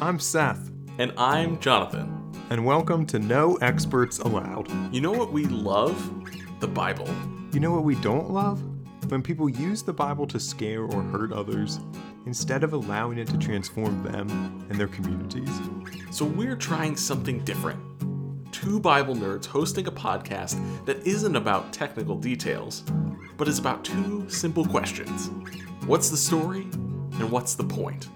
I'm Seth, And I'm Jonathan. and welcome to No Experts Allowed. You know what we love? The Bible. You know what we don't love? When people use the Bible to scare or hurt others instead of allowing it to transform them and their communities. So we're trying something different. Two Bible nerds hosting a podcast that isn't about technical details, but is about two simple questions What's the story? And what's the point?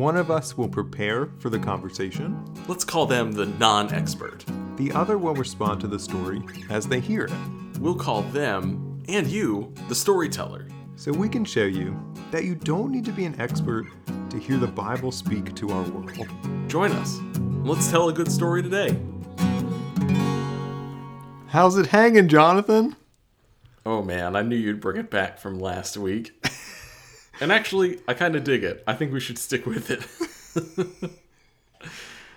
One of us will prepare for the conversation, Let's call them the non expert. the other will respond to the story as they hear it. We'll call them, and you, the storyteller. So we can show you that you don't need to be an expert to hear the Bible speak to our world. Join us. Let's tell a good story today. How's it hanging, Jonathan? Oh man, I knew you'd bring it back from last week. and actually, I kind of dig it. I think we should stick with it.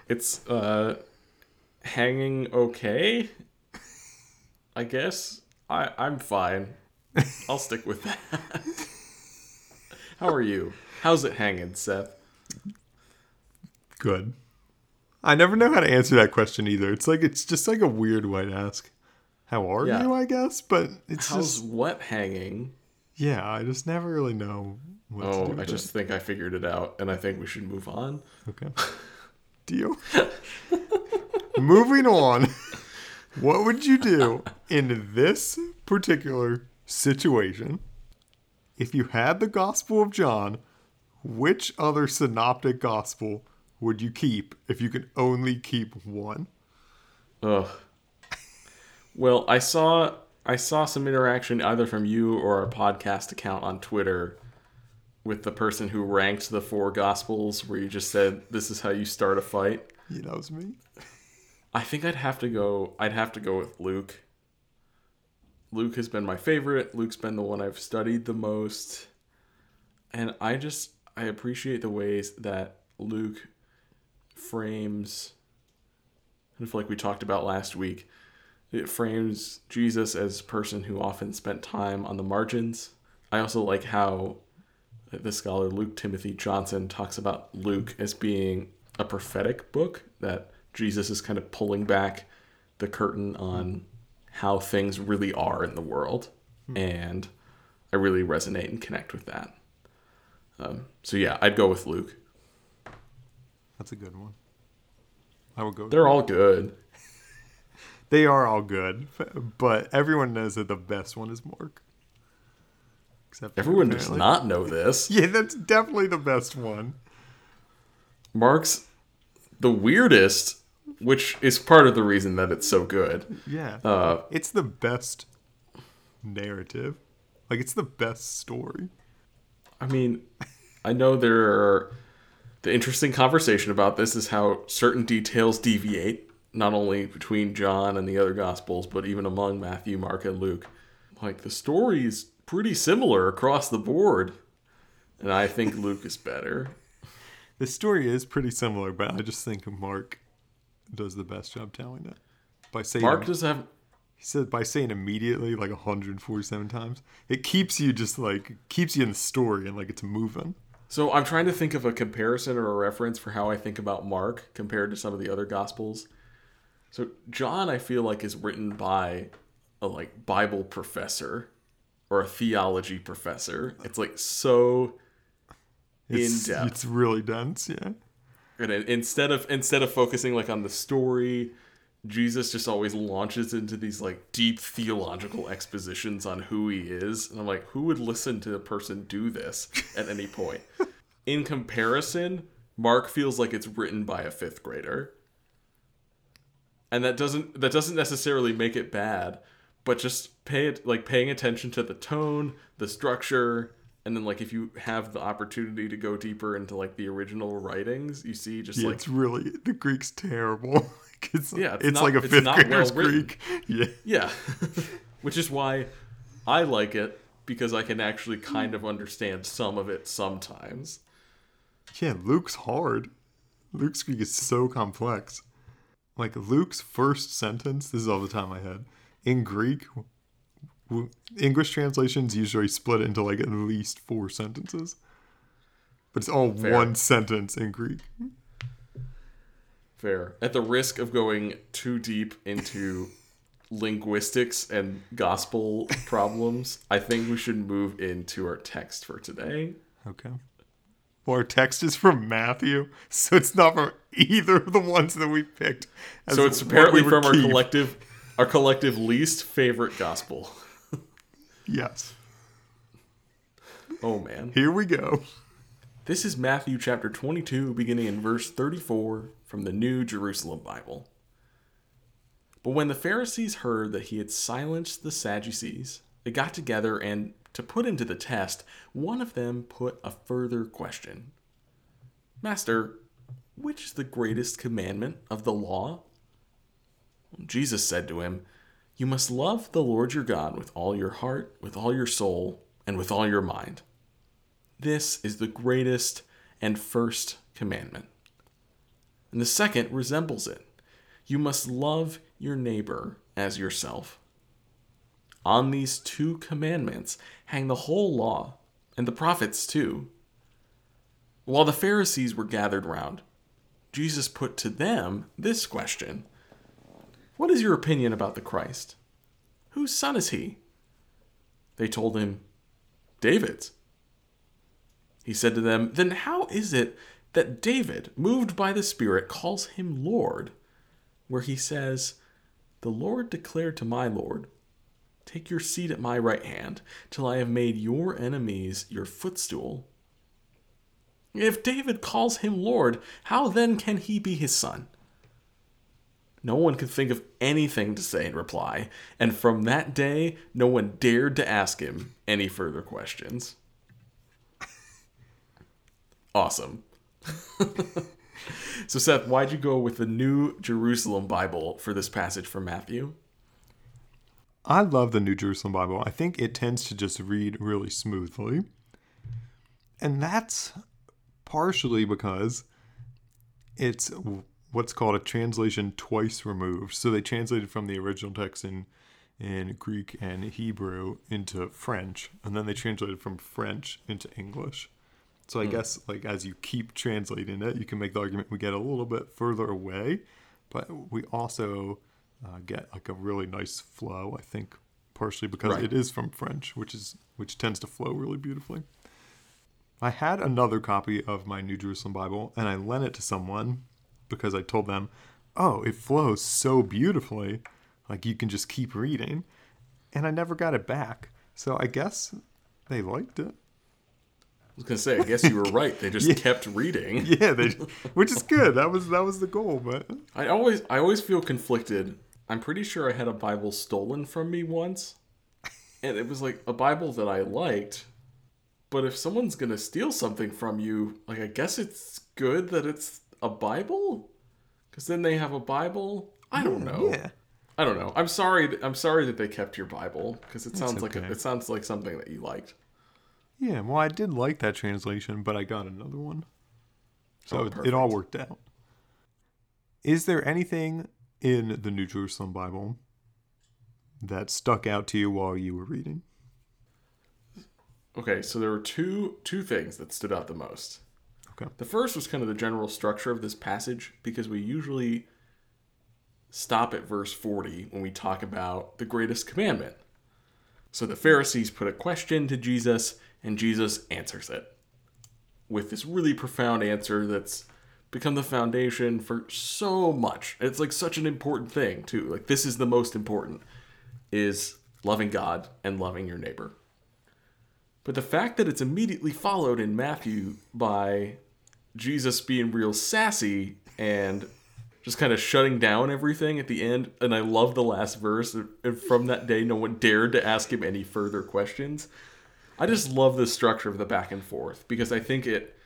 it's uh hanging okay. I guess. I I'm fine. I'll stick with that. How are you? How's it hanging, Seth? Good. I never know how to answer that question either. It's like it's just like a weird way to ask. How are Yeah. you? I guess, but it's How's just what hanging? Yeah. I just never really know what to oh, do. Oh, I just think I figured it out, and I think we should move on. okay. Deal. Moving on. What would you do in this particular situation if you had the Gospel of John? Which other synoptic gospel would you keep if you could only keep one? Ugh. Well, I saw I saw some interaction either from you or a podcast account on Twitter with the person who ranked the four gospels where you just said this is how you start a fight. He knows me. I think I'd have to go I'd have to go with Luke. Luke has been my favorite. Luke's been the one I've studied the most. And I just I appreciate the ways that Luke frames kind of like we talked about last week. It frames Jesus as a person who often spent time on the margins. I also like how the scholar Luke Timothy Johnson talks about Luke as being a prophetic book that Jesus is kind of pulling back the curtain on how things really are in the world. And I really resonate and connect with that. Um, so yeah, I'd go with Luke. That's a good one. I would go. They're all good. They are all good, but everyone knows that the best one is Mark. Except Everyone does not know this. Yeah, that's definitely the best one. Mark's the weirdest, which is part of the reason that it's so good. Yeah, Uh, it's the best narrative. Like it's the best story. I mean, I know there are the interesting conversation about this is how certain details deviate, not only between John and the other gospels, but even among Matthew, Mark, and Luke. Like the story's pretty similar across the board. And I think Luke is better. The story is pretty similar, but I just think Mark does the best job telling it. By saying Mark does have he said by saying immediately like 147 times, it keeps you just like keeps you in the story and like it's moving. So I'm trying to think of a comparison or a reference for how I think about Mark compared to some of the other gospels. So John I feel like is written by a like Bible professor or a theology professor. It's like so It's, in depth. It's really dense, yeah. And instead of instead of focusing like on the story, Jesus just always launches into these like deep theological expositions on who he is. And I'm like, who would listen to a person do this at any point? In comparison, Mark feels like it's written by a fifth grader. And that doesn't that doesn't necessarily make it bad, but just pay it like paying attention to the tone, the structure, and then like if you have the opportunity to go deeper into like the original writings, you see just Yeah, like it's really the Greek's terrible. it's, Yeah, it's it's, not- like a it's fifth grader's well. Greek. Yeah, Yeah. Which is why I like it because I can actually kind of understand some of it sometimes. yeah. Luke's hard. Luke's Greek is so complex. Like Luke's first sentence. This is all the time I had in Greek. w- English translations usually split into like at least four sentences, but it's all Fair. one sentence in Greek. Fair. At the risk of going too deep into linguistics and gospel problems, I think we should move into our text for today. Okay. Our text is from Matthew, so it's not from either of the ones that we picked. So it's apparently we from our keep. collective our collective least favorite gospel. Yes. Oh man. Here we go. This is Matthew chapter 22, beginning in verse 34 from the New Jerusalem Bible. But when the Pharisees heard that he had silenced the Sadducees, they got together and, to put him to the test, one of them put a further question Master, which is the greatest commandment of the law? Jesus said to him, You must love the Lord your God with all your heart, with all your soul, and with all your mind. This is the greatest and first commandment. And the second resembles it. You must love your neighbor as yourself. On these two commandments hang the whole law, and the prophets too. While the Pharisees were gathered round, Jesus put to them this question What is your opinion about the Christ? Whose son is he? They told him, David's. He said to them, Then how is it that David, moved by the Spirit, calls him Lord, where he says, The Lord declared to my Lord, Take your seat at my right hand, till I have made your enemies your footstool? If David calls him Lord, how then can he be his son? No one could think of anything to say in reply, and from that day, no one dared to ask him any further questions. Awesome. so, Seth, why'd you go with the New Jerusalem Bible for this passage from Matthew? I love the New Jerusalem Bible. I think it tends to just read really smoothly. And that's partially because it's what's called a translation twice removed. So they translated from the original text in in Greek and Hebrew into French, and then they translated from French into English. So I hmm. guess like as you keep translating it, you can make the argument we get a little bit further away, but we also uh, get like a really nice flow. I think partially because Right. it is from French, which is which tends to flow really beautifully. I had another copy of my New Jerusalem Bible, and I lent it to someone because I told them, "Oh, it flows so beautifully, like you can just keep reading," and I never got it back. So I guess they liked it. I was gonna say, I guess you were right. They just Yeah. kept reading. Yeah, they, which is good. That was that was the goal, but I always, I always feel conflicted. I'm pretty sure I had a Bible stolen from me once, and it was like a Bible that I liked. But if someone's gonna steal something from you, like I guess it's good that it's a Bible, because then they have a Bible. I don't know. yeah. I don't know. I'm sorry. That, I'm sorry that they kept your Bible because it sounds like a, it sounds like something that you liked. Yeah, well, I did like that translation, but I got another one. So Oh, it, it all worked out. Is there anything in the New Jerusalem Bible that stuck out to you while you were reading? Okay, so there were two two things that stood out the most. Okay. The first was kind of the general structure of this passage because we usually stop at verse 40 when we talk about the greatest commandment. So the Pharisees put a question to Jesus and Jesus answers it with this really profound answer that's become the foundation for so much. It's like such an important thing, too. Like this is the most important is loving God and loving your neighbor. But the fact that it's immediately followed in Matthew by Jesus being real sassy and just kind of shutting down everything at the end, and I love the last verse. And from that day, no one dared to ask him any further questions. I just love the structure of the back and forth because I think it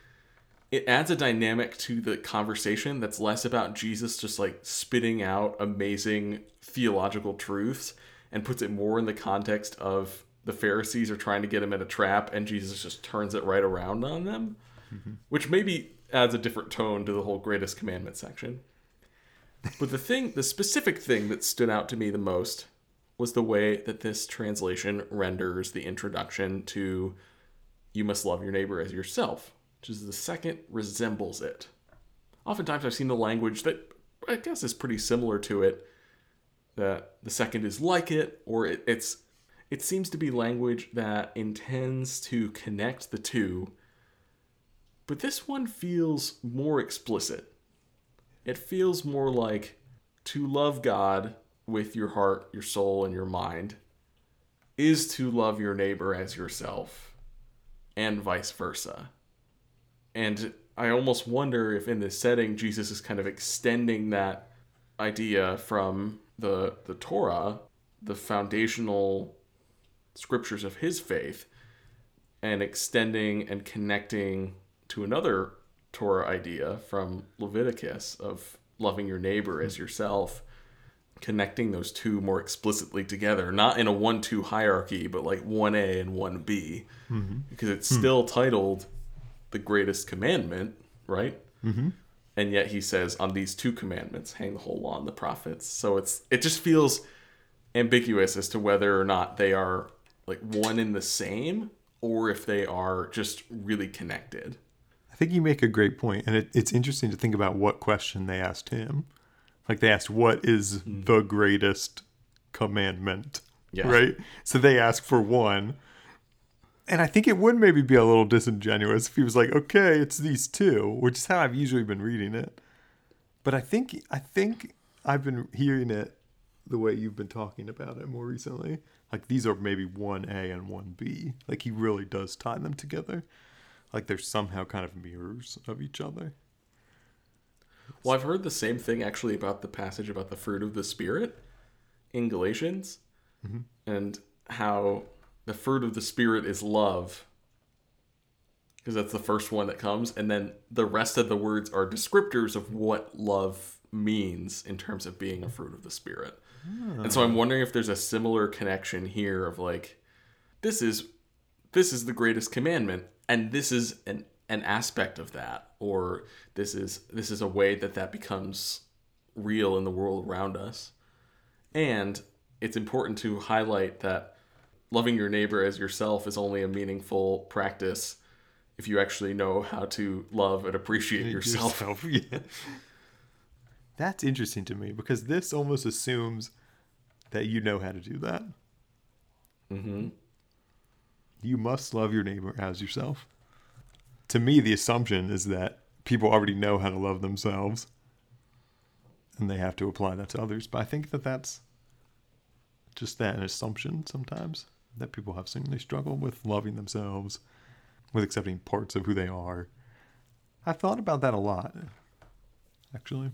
it adds a dynamic to the conversation that's less about Jesus just like spitting out amazing theological truths and puts it more in the context of the Pharisees are trying to get him in a trap and Jesus just turns it right around on them, mm-hmm. which maybe adds a different tone to the whole greatest commandment section. But the thing, the specific thing that stood out to me the most was the way that this translation renders the introduction to you must love your neighbor as yourself, which is the second resembles it. Oftentimes I've seen the language that I guess is pretty similar to it. That the second is like it, or it, it's it seems to be language that intends to connect the two. But this one feels more explicit. It feels more like to love God with your heart, your soul, and your mind is to love your neighbor as yourself, and vice versa. And I almost wonder if in this setting Jesus is kind of extending that idea from the the Torah, the foundational scriptures of his faith, and extending and connecting to another Torah idea from Leviticus of loving your neighbor as yourself, connecting those two more explicitly together, not in a one two hierarchy, but like 1A and 1B, mm-hmm. because it's still titled the greatest commandment, right? Mm-hmm. And yet he says, on these two commandments hang the whole law and the prophets. So it's it just feels ambiguous as to whether or not they are like one in the same or if they are just really connected. I think you make a great point, and it, it's interesting to think about what question they asked him. Like they asked, "What is mm. the greatest commandment?" Yeah. Right. So they ask for one, and I think it would maybe be a little disingenuous if he was like, "Okay, it's these two, which is how I've usually been reading it. But I think I think I've been hearing it the way you've been talking about it more recently. Like these are maybe one A and one B. Like he really does tie them together. Like they're somehow kind of mirrors of each other. Well, I've heard the same thing actually about the passage about the fruit of the Spirit in Galatians, mm-hmm. and how the fruit of the Spirit is love, because that's the first one that comes, and then the rest of the words are descriptors of what love means in terms of being a fruit of the Spirit. Oh. And so I'm wondering if there's a similar connection here of like, this is this is the greatest commandment, and this is an an aspect of that or this is this is a way that that becomes real in the world around us and it's important to highlight that loving your neighbor as yourself is only a meaningful practice if you actually know how to love and appreciate yourself. yourself yeah. That's interesting to me because this almost assumes that you know how to do that. Mm-hmm. You must love your neighbor as yourself to me, the assumption is that people already know how to love themselves and they have to apply that to others. But I think that that's just that an assumption sometimes that people have seen. They struggle with loving themselves, with accepting parts of who they are. I've thought about that a lot, actually.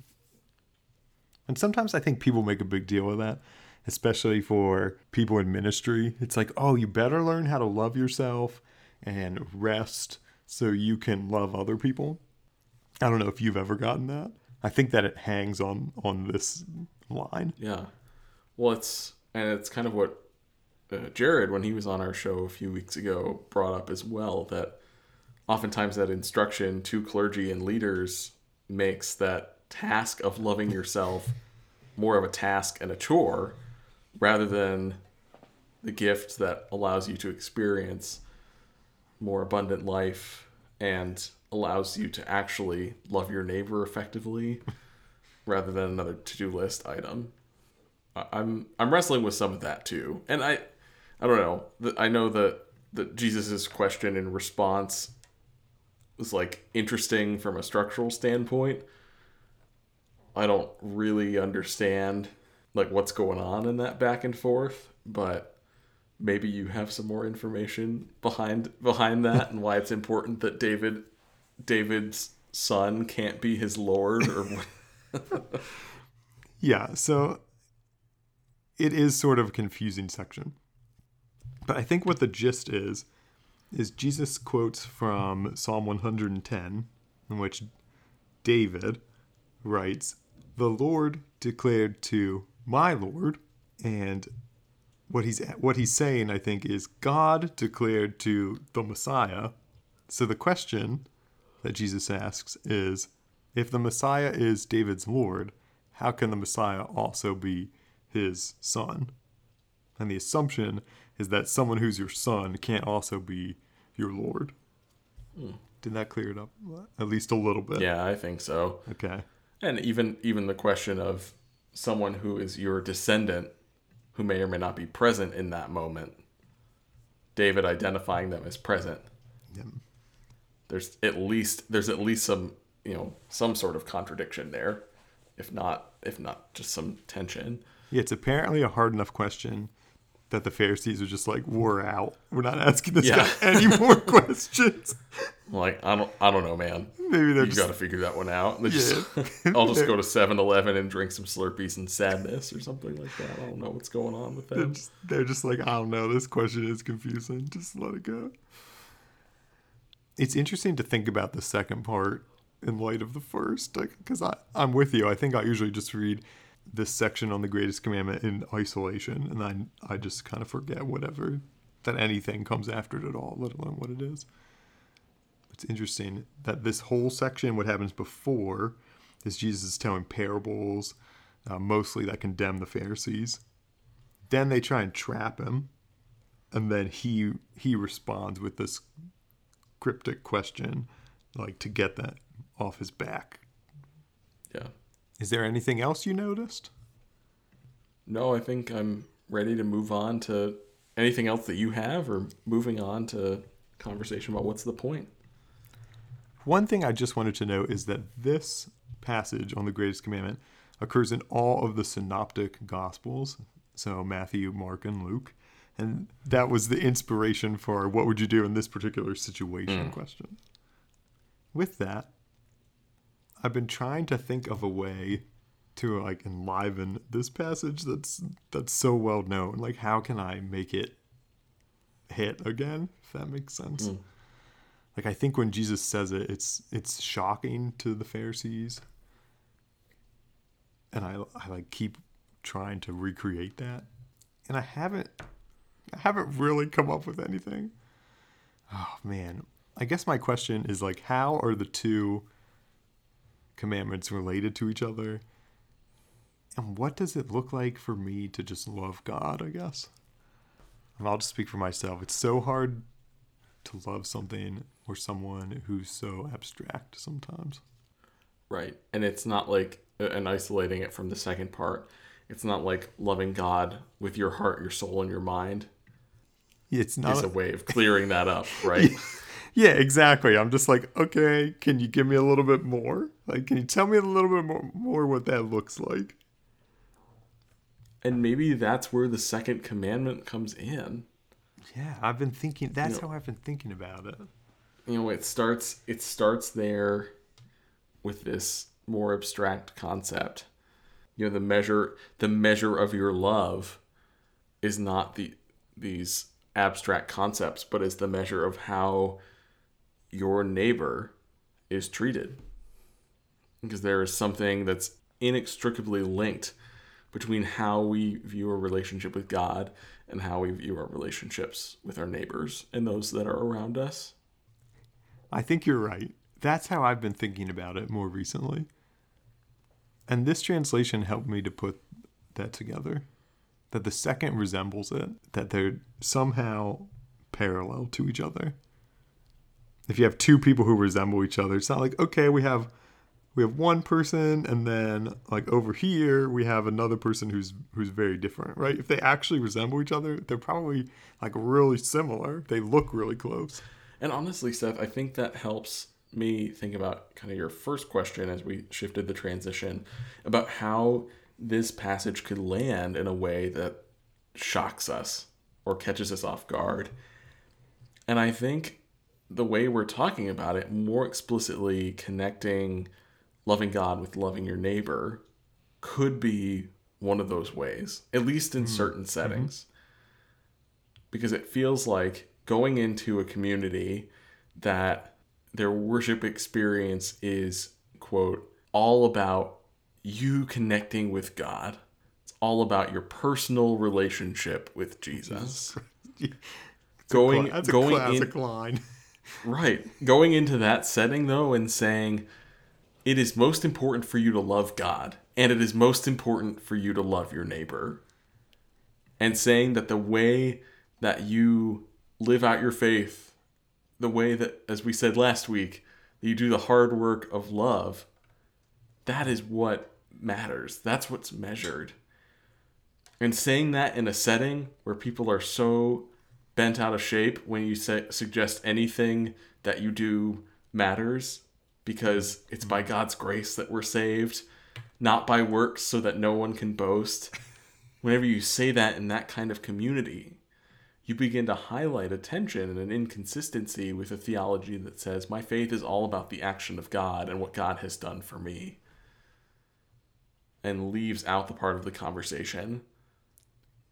And sometimes I think people make a big deal of that, especially for people in ministry. It's like, oh, you better learn how to love yourself and rest so you can love other people. I don't know if you've ever gotten that. I think that it hangs on on this line. Yeah. Well, it's and it's kind of what uh, Jared, when he was on our show a few weeks ago, brought up as well that oftentimes that instruction to clergy and leaders makes that task of loving yourself more of a task and a chore rather than the gift that allows you to experience more abundant life and allows you to actually love your neighbor effectively rather than another to-do list item. I'm I'm wrestling with some of that too. And I I don't know. I know that that Jesus's question and response was like interesting from a structural standpoint. I don't really understand like what's going on in that back and forth, but maybe you have some more information behind behind that and why it's important that David David's son can't be his lord or yeah, so it is sort of a confusing section. But I think what the gist is is Jesus quotes from Psalm 110 in which David writes, "The Lord declared to my Lord," and what he's what he's saying, I think, is God declared to the Messiah. So the question that Jesus asks is, if the Messiah is David's Lord, how can the Messiah also be his son? And the assumption is that someone who's your son can't also be your Lord. Hmm. Did that clear it up at least a little bit? Yeah, I think so. Okay. And even even the question of someone who is your descendant who may or may not be present in that moment. David identifying them as present. Yeah. There's at least there's at least some, you know, some sort of contradiction there, if not if not just some tension. Yeah, it's apparently a hard enough question that the Pharisees are just like, we're out. We're not asking this Yeah. guy any more questions. Like I don't I don't know, man. Maybe they're You just got to figure that one out. They just- Yeah. I'll just go to 7-Eleven and drink some Slurpees and sadness or something like that. I don't know what's going on with they're them. just, they're just like, I don't know. This question is confusing. Just let it go. It's interesting to think about the second part in light of the first, because I I'm with you. I think I usually just read this section on the greatest commandment in isolation, and I I just kind of forget whatever that anything comes after it at all, let alone what it is. It's interesting that this whole section, what happens before, is Jesus is telling parables, uh, mostly that condemn the Pharisees. Then they try and trap him, and then he he responds with this cryptic question, like to get that off his back. Yeah. Is there anything else you noticed? No, I think I'm ready to move on to anything else that you have or moving on to conversation about what's the point. One thing I just wanted to note is that this passage on the greatest commandment occurs in all of the synoptic gospels, so Matthew, Mark, and Luke. And that was the inspiration for what would you do in this particular situation hmm. question. With that, I've been trying to think of a way to like enliven this passage that's that's so well known. Like how can I make it hit again, if that makes sense? Hmm. Like I think when Jesus says it, it's it's shocking to the Pharisees, and I I like keep trying to recreate that, and I haven't I haven't really come up with anything. Oh man, I guess my question is like, how are the two commandments related to each other, and what does it look like for me to just love God? I guess. And I'll just speak for myself. It's so hard to love something or someone who's so abstract sometimes. Right. And it's not like, uh, and isolating it from the second part, it's not like loving God with your heart, your soul, and your mind It's not. a way of clearing that up, right? yeah, exactly. I'm just like, okay, can you give me a little bit more? Like, can you tell me a little bit more, more what that looks like? And maybe that's where the second commandment comes in. Yeah, I've been thinking. That's know- how I've been thinking about it. you know it starts it starts there with this more abstract concept you know the measure the measure of your love is not the these abstract concepts but is the measure of how your neighbor is treated because there is something that's inextricably linked between how we view our relationship with God and how we view our relationships with our neighbors and those that are around us I think you're right. That's how I've been thinking about it more recently. And this translation helped me to put that together. That the second resembles it, that they're somehow parallel to each other. If you have two people who resemble each other, it's not like, okay, we have we have one person and then like over here we have another person who's who's very different, right? If they actually resemble each other, they're probably like really similar. They look really close. And honestly, Seth, I think that helps me think about kind of your first question as we shifted the transition about how this passage could land in a way that shocks us or catches us off guard. And I think the way we're talking about it, more explicitly connecting loving God with loving your neighbor, could be one of those ways, at least in hmm. certain mm-hmm. settings. Because it feels like going into a community that their worship experience is, quote, all about you connecting with God. It's all about your personal relationship with Jesus. going That's a going classic in line. Right going into that setting though and saying it is most important for you to love God and it is most important for you to love your neighbor and saying that the way that you live out your faith the way that as we said last week that you do the hard work of love that is what matters. That's what's measured. And saying that in a setting where people are so bent out of shape when you say, suggest anything that you do matters because it's by God's grace that we're saved, not by works so that no one can boast. Whenever you say that in that kind of community, you begin to highlight a tension and an inconsistency with a theology that says, My faith is all about the action of God and what God has done for me, and leaves out the part of the conversation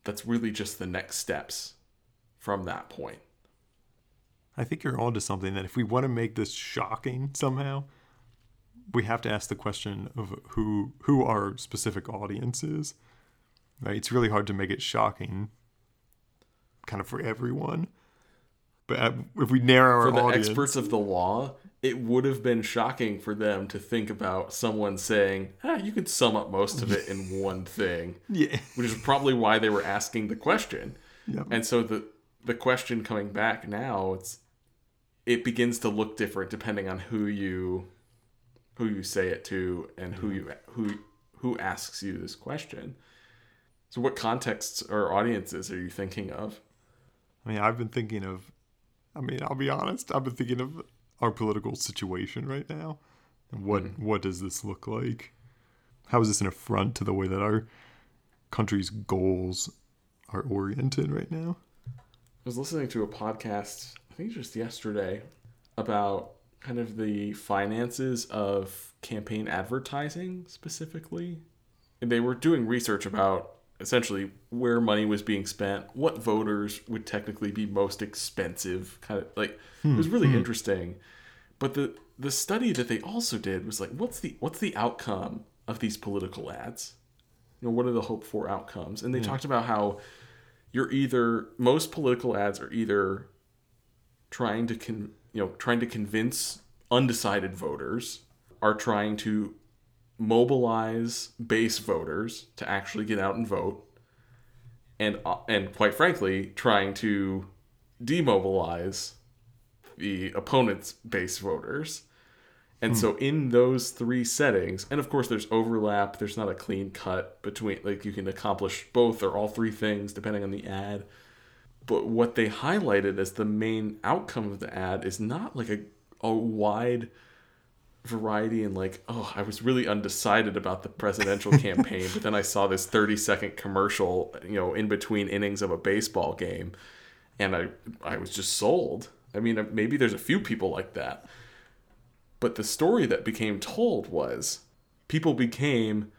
that's really just the next steps from that point. I think you're onto something that if we want to make this shocking somehow, we have to ask the question of who who our specific audience is. Right? It's really hard to make it shocking kind of for everyone. But if we narrow our audience. For the audience, experts of the law, it would have been shocking for them to think about someone saying, ah, you could sum up most of it in one thing. yeah, which is probably why they were asking the question. Yep. And so the the question coming back now, it's it begins to look different depending on who you who you say it to and who you who who asks you this question. So what contexts or audiences are you thinking of? I mean, I've been thinking of. I mean, I'll be honest. I've been thinking of our political situation right now, and what Mm-hmm. what does this look like? How is this an affront to the way that our country's goals are oriented right now? I was listening to a podcast, I think just yesterday, about kind of the finances of campaign advertising specifically. And they were doing research about essentially where money was being spent, what voters would technically be most expensive, kind of like it was hmm, really hmm. interesting. But the the study that they also did was like what's the what's the outcome of these political ads? You know, what are the hope for outcomes? And they hmm. talked about how you're either most political ads are either trying to con, you know trying to convince undecided voters are trying to mobilize base voters to actually get out and vote and uh, and quite frankly trying to demobilize the opponent's base voters and hmm. so in those three settings, and of course there's overlap, there's not a clean cut between like you can accomplish both or all three things depending on the ad. But what they highlighted as the main outcome of the ad is not like a, a wide variety and like, oh, I was really undecided about the presidential campaign, but then I saw this 30 second commercial, you know, in between innings of a baseball game and I I was just sold. I mean, maybe there's a few people like that. But the story that became told was people became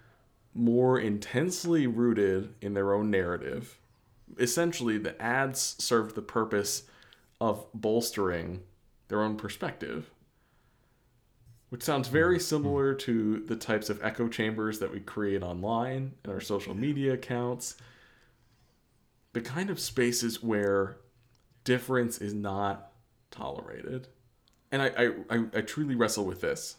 more intensely rooted in their own narrative. Essentially, the ads served the purpose of bolstering their own perspective, which sounds very hmm. similar to the types of echo chambers that we create online in our social media accounts. The kind of spaces where difference is not tolerated and I, I, I, truly wrestle with this.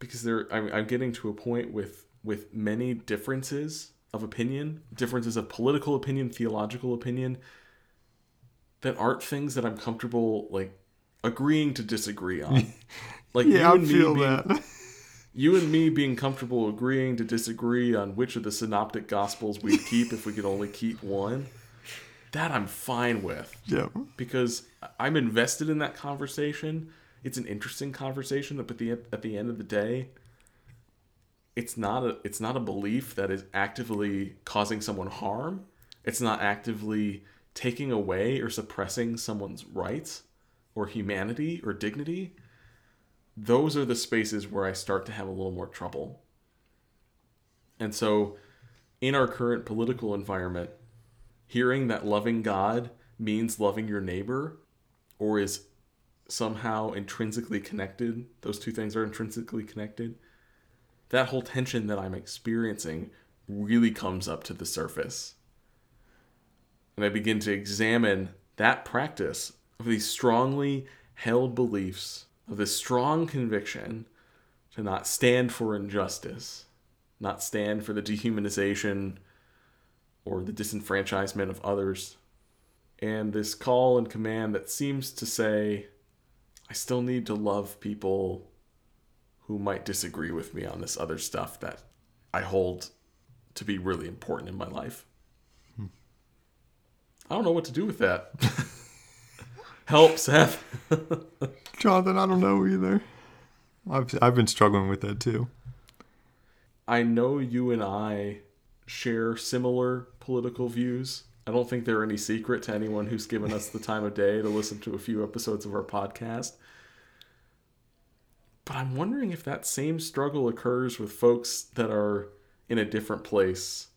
Because there I'm, I'm getting to a point with with many differences of opinion differences of political opinion theological opinion that aren't things that i'm comfortable like agreeing to disagree on. Like Yeah, I and me feel being- that. you and me being comfortable agreeing to disagree on which of the synoptic gospels we'd keep if we could only keep one that i'm fine with yeah, because I'm invested in that conversation. It's an interesting conversation, but the at the end of the day, it's not a it's not a belief that is actively causing someone harm. It's not actively taking away or suppressing someone's rights or humanity or dignity. Those are the spaces where I start to have a little more trouble. And so in our current political environment, hearing that loving God means loving your neighbor or is somehow intrinsically connected, those two things are intrinsically connected, that whole tension that I'm experiencing really comes up to the surface. And I begin to examine that practice of these strongly held beliefs, of this strong conviction to not stand for injustice, not stand for the dehumanization or the disenfranchisement of others. And this call and command that seems to say, I still need to love people who might disagree with me on this other stuff that I hold to be really important in my life. Hmm. I don't know what to do with that. Help, Seth. Jonathan, I don't know either. I've I've been struggling with that too. I know you and I share similar political views. I don't think they're any secret to anyone who's given us the time of day to listen to a few episodes of our podcast. But I'm wondering if that same struggle occurs with folks that are in a different place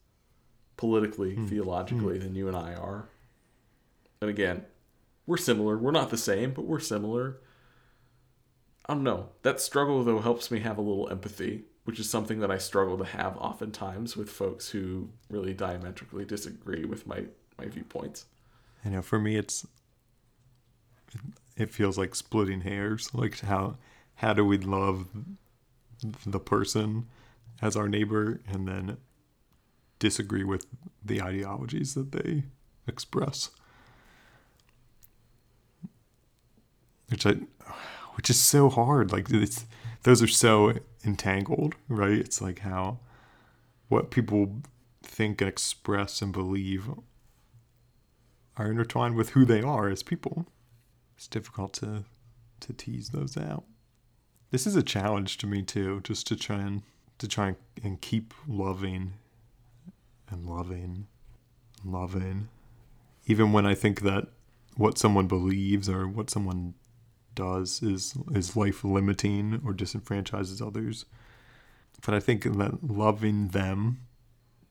politically, mm. theologically mm. than you and I are. And again, we're similar. We're not the same, but we're similar. I don't know. That struggle, though, helps me have a little empathy, which is something that I struggle to have oftentimes with folks who really diametrically disagree with my, my viewpoints. I know for me, it's it feels like splitting hairs. Like how how do we love the person as our neighbor and then disagree with the ideologies that they express? Which I which is so hard. Like it's those are so entangled, right? It's like how what people think and express and believe are intertwined with who they are as people. It's difficult to to tease those out. This is a challenge to me too, just to try and to try and keep loving and loving and loving. Even when I think that what someone believes or what someone does is is life limiting or disenfranchises others. But I think that loving them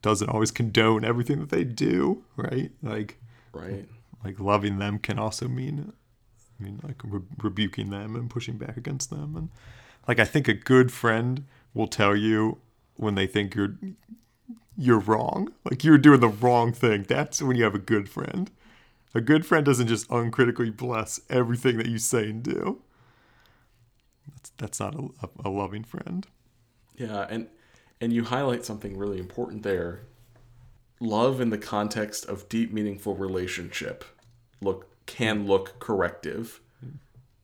doesn't always condone everything that they do, right? Like, right. Like loving them can also mean, I mean, like re- rebuking them and pushing back against them, and like I think a good friend will tell you when they think you're you're wrong, like you're doing the wrong thing. That's when you have a good friend. A good friend doesn't just uncritically bless everything that you say and do. That's that's not a, a loving friend. Yeah, and and you highlight something really important there. Love in the context of deep, meaningful relationship look can look corrective.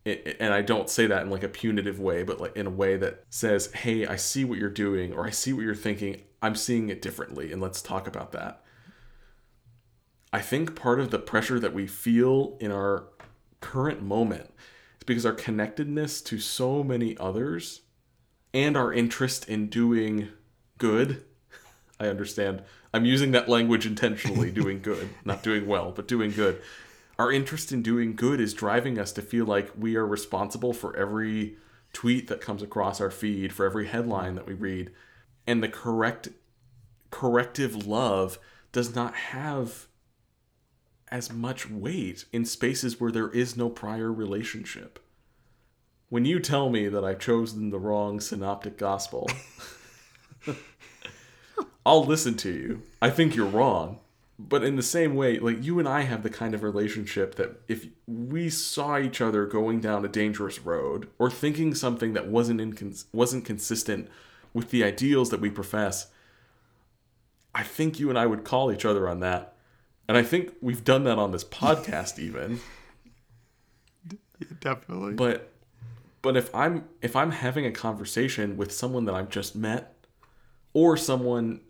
And I don't say that in like a punitive way, but like in a way that says, "Hey, I see what you're doing, or I see what you're thinking. I'm seeing it differently, and let's talk about that." I think part of the pressure that we feel in our current moment is because our connectedness to so many others and our interest in doing good. I understand. I'm using that language intentionally, doing good, not doing well, but doing good. Our interest in doing good is driving us to feel like we are responsible for every tweet that comes across our feed, for every headline that we read. And the correct corrective love does not have as much weight in spaces where there is no prior relationship. When you tell me that I've chosen the wrong synoptic gospel, I'll listen to you. I think you're wrong. But in the same way, like you and I have the kind of relationship that if we saw each other going down a dangerous road or thinking something that wasn't incons- wasn't consistent with the ideals that we profess, I think you and I would call each other on that and I think we've done that on this podcast even. Definitely. But but if I'm if I'm having a conversation with someone that I've just met or someone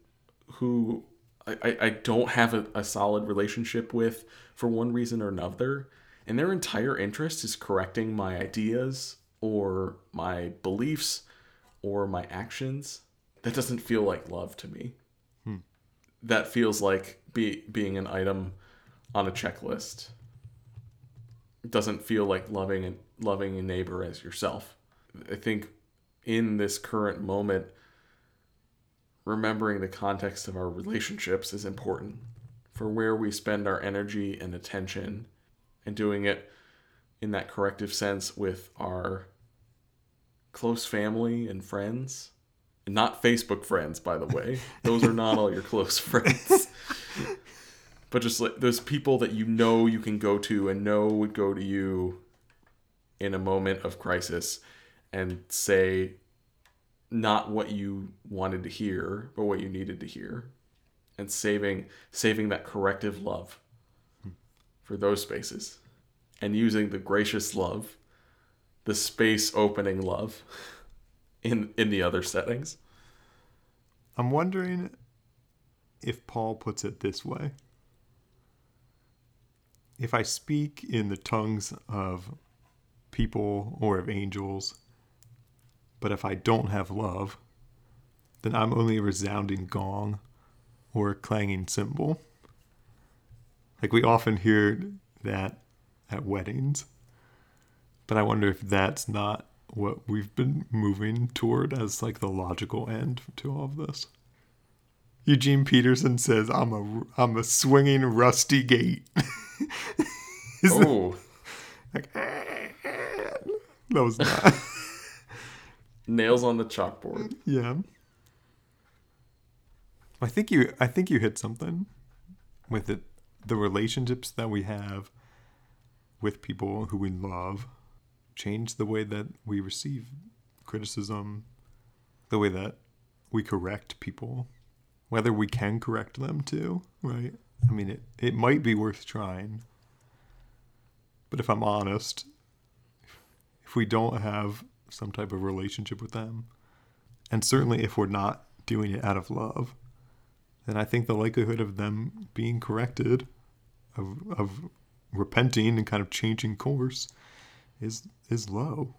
who I, I don't have a, a solid relationship with for one reason or another, and their entire interest is correcting my ideas or my beliefs or my actions, that doesn't feel like love to me. That feels like be being an item on a checklist. It doesn't feel like loving and loving a neighbor as yourself. I think in this current moment, remembering the context of our relationships is important for where we spend our energy and attention and doing it in that corrective sense with our close family and friends. Not Facebook friends, by the way. Those are not all your close friends but just like those people that you know you can go to and know would go to you in a moment of crisis and say not what you wanted to hear but what you needed to hear and saving saving that corrective love for those spaces and using the gracious love the space opening love in in the other settings. I'm wondering if Paul puts it this way. If I speak in the tongues of people or of angels, but if I don't have love, then I'm only a resounding gong or a clanging cymbal. Like we often hear that at weddings, but I wonder if that's not what we've been moving toward as like the logical end to all of this. Eugene Peterson says, "I'm a I'm a swinging rusty gate." oh, like, that was not. nails on the chalkboard. yeah. I think you I think you hit something with it the relationships that we have with people who we love change the way that we receive criticism, the way that we correct people, whether we can correct them too, right? I mean, it, it might be worth trying. But if I'm honest, if we don't have some type of relationship with them, and certainly if we're not doing it out of love, then I think the likelihood of them being corrected, of, of repenting and kind of changing course, is is low.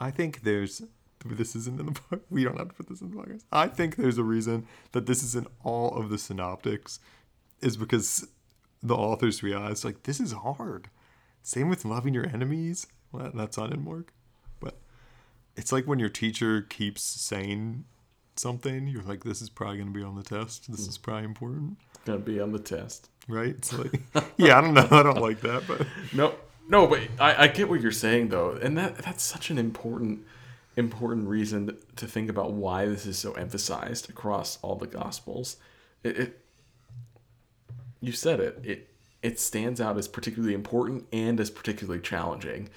I think there's this isn't in the book. We don't have to put this in the podcast. I think there's a reason that this is in all of the synoptics, is because the authors realized like this is hard. Same with loving your enemies. Well, that's not in Mark, but it's like when your teacher keeps saying something, you're like, this is probably going to be on the test. This is probably important, Gonna be on the test. right? It's like, yeah, I don't know. I don't like that, but No, no, but I, I get what you're saying though, and that that's such an important important reason to think about why this is so emphasized across all the gospels. It, it you said it. It it stands out as particularly important and as particularly challenging,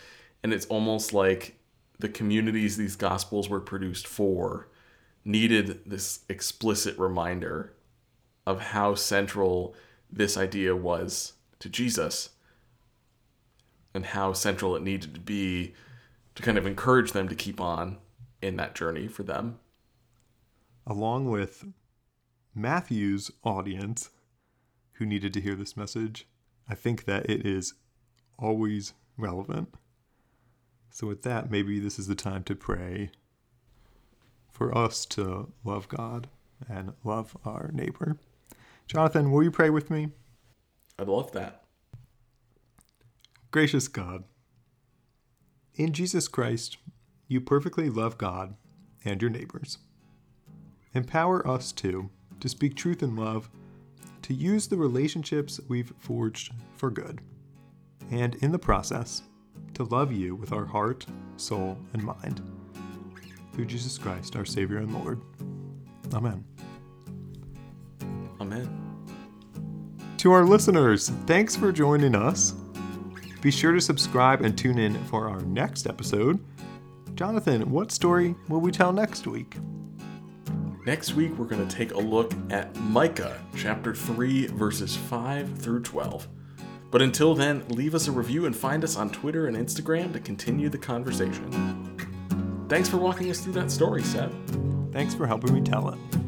and it's almost like the communities these gospels were produced for needed this explicit reminder of how central this idea was to Jesus and how central it needed to be to kind of encourage them to keep on in that journey for them. along with Matthew's audience who needed to hear this message, I think that it is always relevant. So, with that, maybe this is the time to pray for us to love God and love our neighbor. Jonathan, will you pray with me? I'd love that. Gracious God, in Jesus Christ, you perfectly love God and your neighbors. Empower us too to speak truth in love, to use the relationships we've forged for good, and in the process, to love you with our heart, soul, and mind. Through Jesus Christ, our Savior and Lord. Amen. Amen. To our listeners, thanks for joining us. Be sure to subscribe and tune in for our next episode. Jonathan, what story will we tell next week? Next week, we're going to take a look at Micah, chapter 3, verses 5 through 12. But until then, leave us a review and find us on Twitter and Instagram to continue the conversation. Thanks for walking us through that story, Seth. Thanks for helping me tell it.